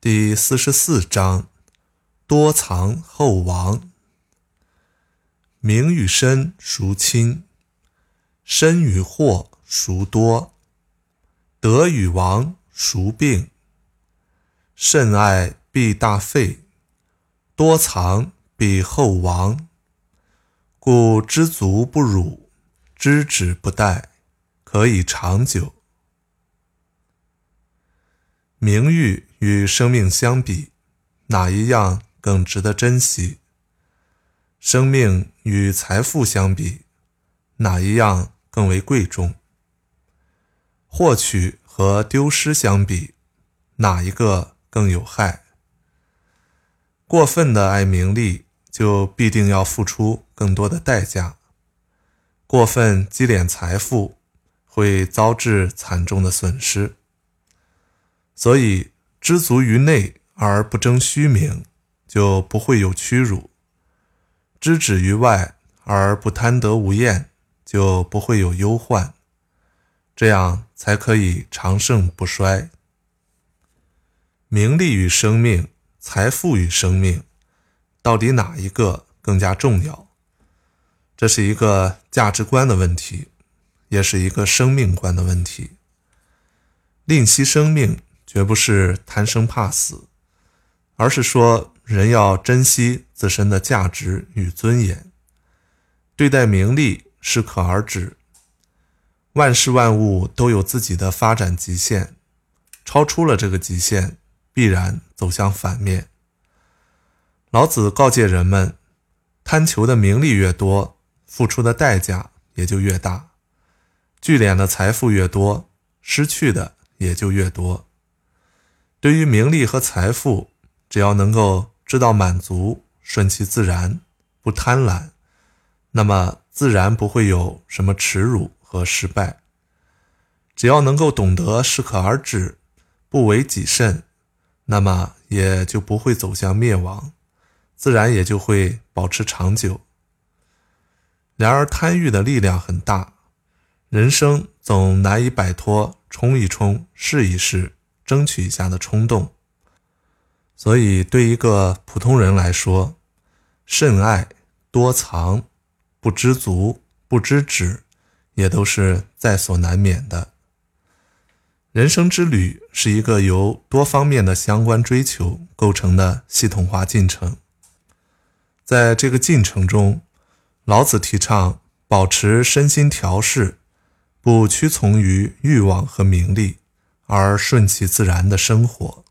第四十四章：多藏厚亡。名与身孰亲？身与祸孰多？德与亡孰病？甚爱必大费，多藏必厚亡。故知足不辱。知止不殆，可以长久。名誉与生命相比，哪一样更值得珍惜？生命与财富相比，哪一样更为贵重？获取和丢失相比，哪一个更有害？过分的爱名利，就必定要付出更多的代价；过分积敛财富，会遭致惨重的损失。所以，知足于内而不争虚名，就不会有屈辱；知止于外而不贪得无厌，就不会有忧患。这样才可以长盛不衰。名利与生命，财富与生命，到底哪一个更加重要？这是一个价值观的问题，也是一个生命观的问题。吝惜生命。绝不是贪生怕死，而是说人要珍惜自身的价值与尊严，对待名利适可而止。万事万物都有自己的发展极限，超出了这个极限，必然走向反面。老子告诫人们：贪求的名利越多，付出的代价也就越大；聚敛的财富越多，失去的也就越多。对于名利和财富，只要能够知道满足，顺其自然，不贪婪，那么自然不会有什么耻辱和失败。只要能够懂得适可而止，不为己甚，那么也就不会走向灭亡，自然也就会保持长久。然而贪欲的力量很大，人生总难以摆脱冲一冲、试一试。争取一下的冲动，所以对一个普通人来说，慎爱、多藏、不知足、不知止，也都是在所难免的。人生之旅是一个由多方面的相关追求构成的系统化进程，在这个进程中，老子提倡保持身心调适不屈从于欲望和名利而顺其自然的生活。